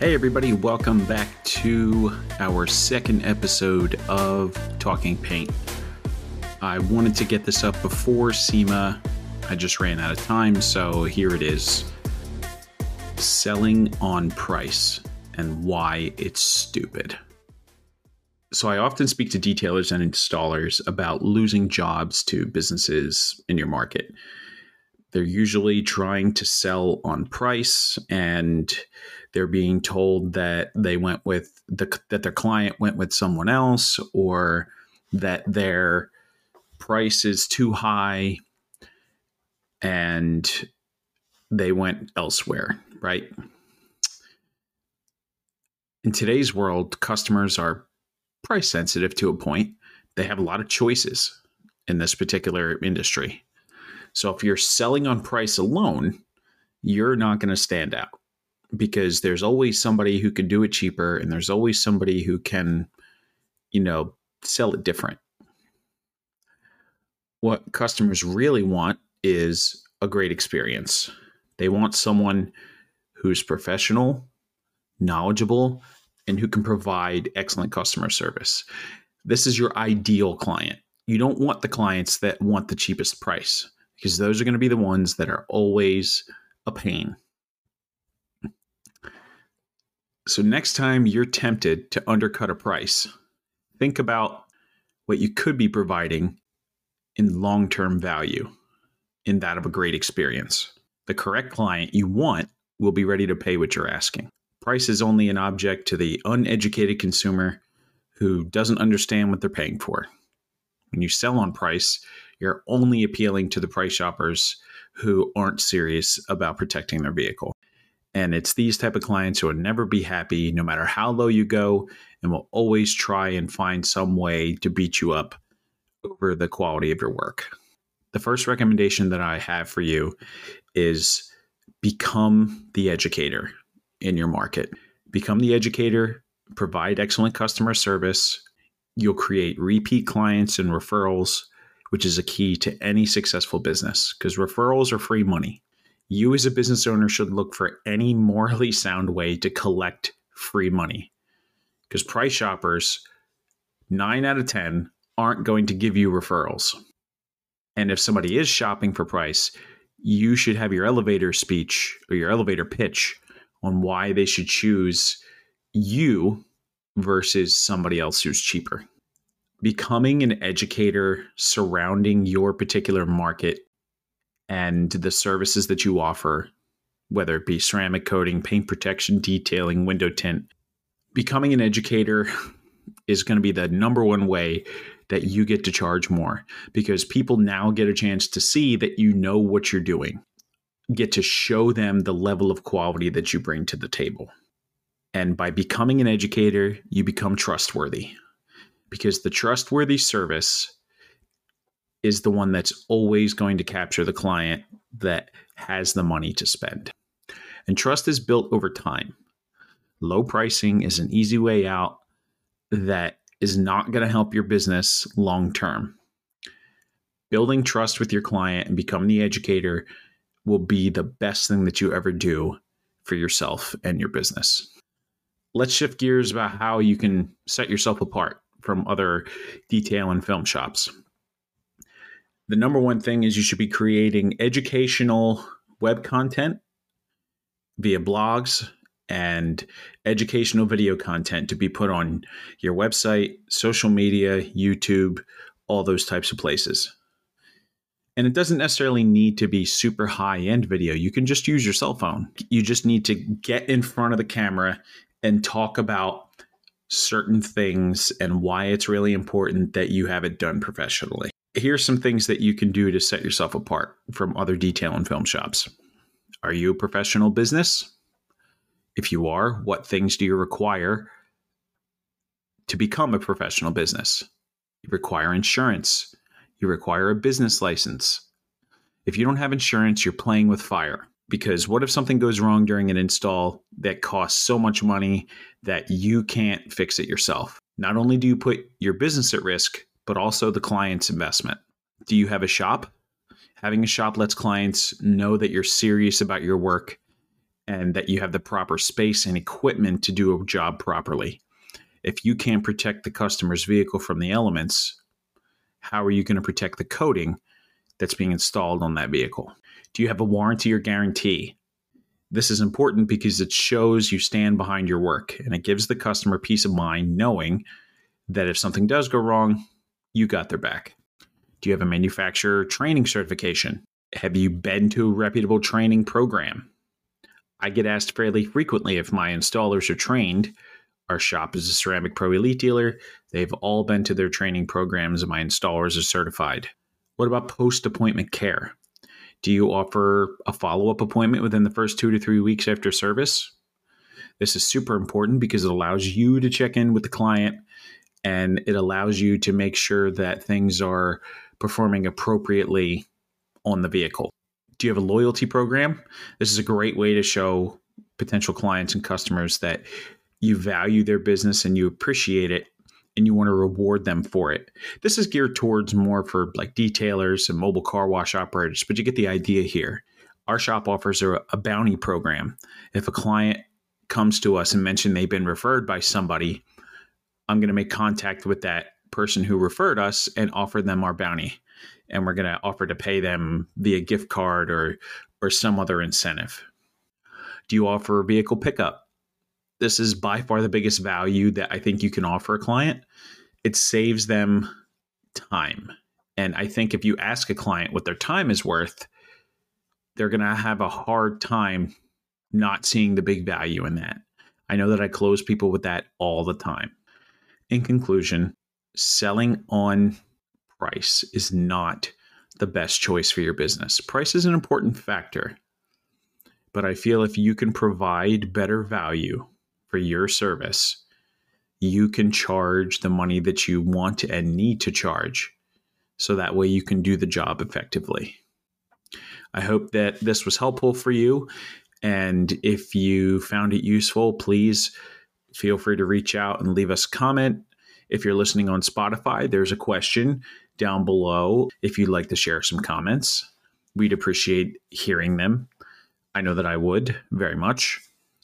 Hey, everybody, welcome back to our second episode of Talkin' Paint. I wanted to get this up before SEMA. I just ran out of time, so here it is Selling on Price and Why It's Stupid. So, I often speak to detailers and installers about losing jobs to businesses in your market. They're usually trying to sell on price and they're being told that they went with the that their client went with someone else or that their price is too high and they went elsewhere, right? In today's world, customers are price sensitive to a point. They have a lot of choices in this particular industry. So if you're selling on price alone, you're not going to stand out because there's always somebody who can do it cheaper and there's always somebody who can you know sell it different. What customers really want is a great experience. They want someone who's professional knowledgeable and who can provide excellent customer service. This is your ideal client. You don't want the clients that want the cheapest price because those are going to be the ones that are always a pain so, next time you're tempted to undercut a price, think about what you could be providing in long term value in that of a great experience. The correct client you want will be ready to pay what you're asking. Price is only an object to the uneducated consumer who doesn't understand what they're paying for. When you sell on price, you're only appealing to the price shoppers who aren't serious about protecting their vehicle. And it's these type of clients who will never be happy no matter how low you go and will always try and find some way to beat you up over the quality of your work. The first recommendation that I have for you is become the educator in your market. Become the educator, provide excellent customer service. You'll create repeat clients and referrals, which is a key to any successful business because referrals are free money you as a business owner should look for any morally sound way to collect free money. Because price shoppers, nine out of 10, aren't going to give you referrals. And if somebody is shopping for price, you should have your elevator speech or your elevator pitch on why they should choose you versus somebody else who's cheaper. Becoming an educator surrounding your particular market and the services that you offer, whether it be ceramic coating, paint protection, detailing, window tint. Becoming an educator is going to be the number one way that you get to charge more because people now get a chance to see that you know what you're doing, get to show them the level of quality that you bring to the table. And by becoming an educator, you become trustworthy because the trustworthy service is the one that's always going to capture the client that has the money to spend. And trust is built over time. Low pricing is an easy way out that is not going to help your business long term. Building trust with your client and becoming the educator will be the best thing that you ever do for yourself and your business. Let's shift gears about how you can set yourself apart from other detail and film shops the number one thing is you should be creating educational web content via blogs and educational video content to be put on your website, social media, YouTube, all those types of places. And it doesn't necessarily need to be super high end video. You can just use your cell phone. You just need to get in front of the camera and talk about certain things and why it's really important that you have it done professionally here's some things that you can do to set yourself apart from other detail and film shops. Are you a professional business? If you are, what things do you require to become a professional business? You require insurance. You require a business license. If you don't have insurance, you're playing with fire. Because what if something goes wrong during an install that costs so much money that you can't fix it yourself? Not only do you put your business at risk, but also the client's investment. Do you have a shop? Having a shop lets clients know that you're serious about your work and that you have the proper space and equipment to do a job properly. If you can't protect the customer's vehicle from the elements, how are you going to protect the coating that's being installed on that vehicle? Do you have a warranty or guarantee? This is important because it shows you stand behind your work and it gives the customer peace of mind knowing that if something does go wrong, you got their back. Do you have a manufacturer training certification? Have you been to a reputable training program? I get asked fairly frequently if my installers are trained. Our shop is a Ceramic Pro Elite dealer. They've all been to their training programs, and my installers are certified. What about post appointment care? Do you offer a follow up appointment within the first two to three weeks after service? This is super important because it allows you to check in with the client and it allows you to make sure that things are performing appropriately on the vehicle. Do you have a loyalty program? This is a great way to show potential clients and customers that you value their business and you appreciate it and you want to reward them for it. This is geared towards more for like detailers and mobile car wash operators, but you get the idea here. Our shop offers a, a bounty program. If a client comes to us and mention they've been referred by somebody, I'm going to make contact with that person who referred us and offer them our bounty. And we're going to offer to pay them via gift card or or some other incentive. Do you offer vehicle pickup? This is by far the biggest value that I think you can offer a client. It saves them time. And I think if you ask a client what their time is worth, they're going to have a hard time not seeing the big value in that. I know that I close people with that all the time. In conclusion, selling on price is not the best choice for your business. Price is an important factor, but I feel if you can provide better value for your service, you can charge the money that you want and need to charge. So that way you can do the job effectively. I hope that this was helpful for you. And if you found it useful, please feel free to reach out and leave us a comment. If you're listening on Spotify, there's a question down below if you'd like to share some comments. We'd appreciate hearing them. I know that I would very much.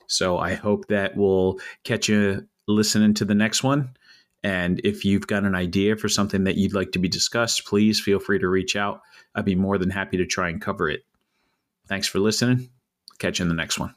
So I hope that we'll catch you listening to the next one. And if you've got an idea for something that you'd like to be discussed, please feel free to reach out. I'd be more than happy to try and cover it. Thanks for listening. Catch you in the next one.